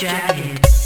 jacket.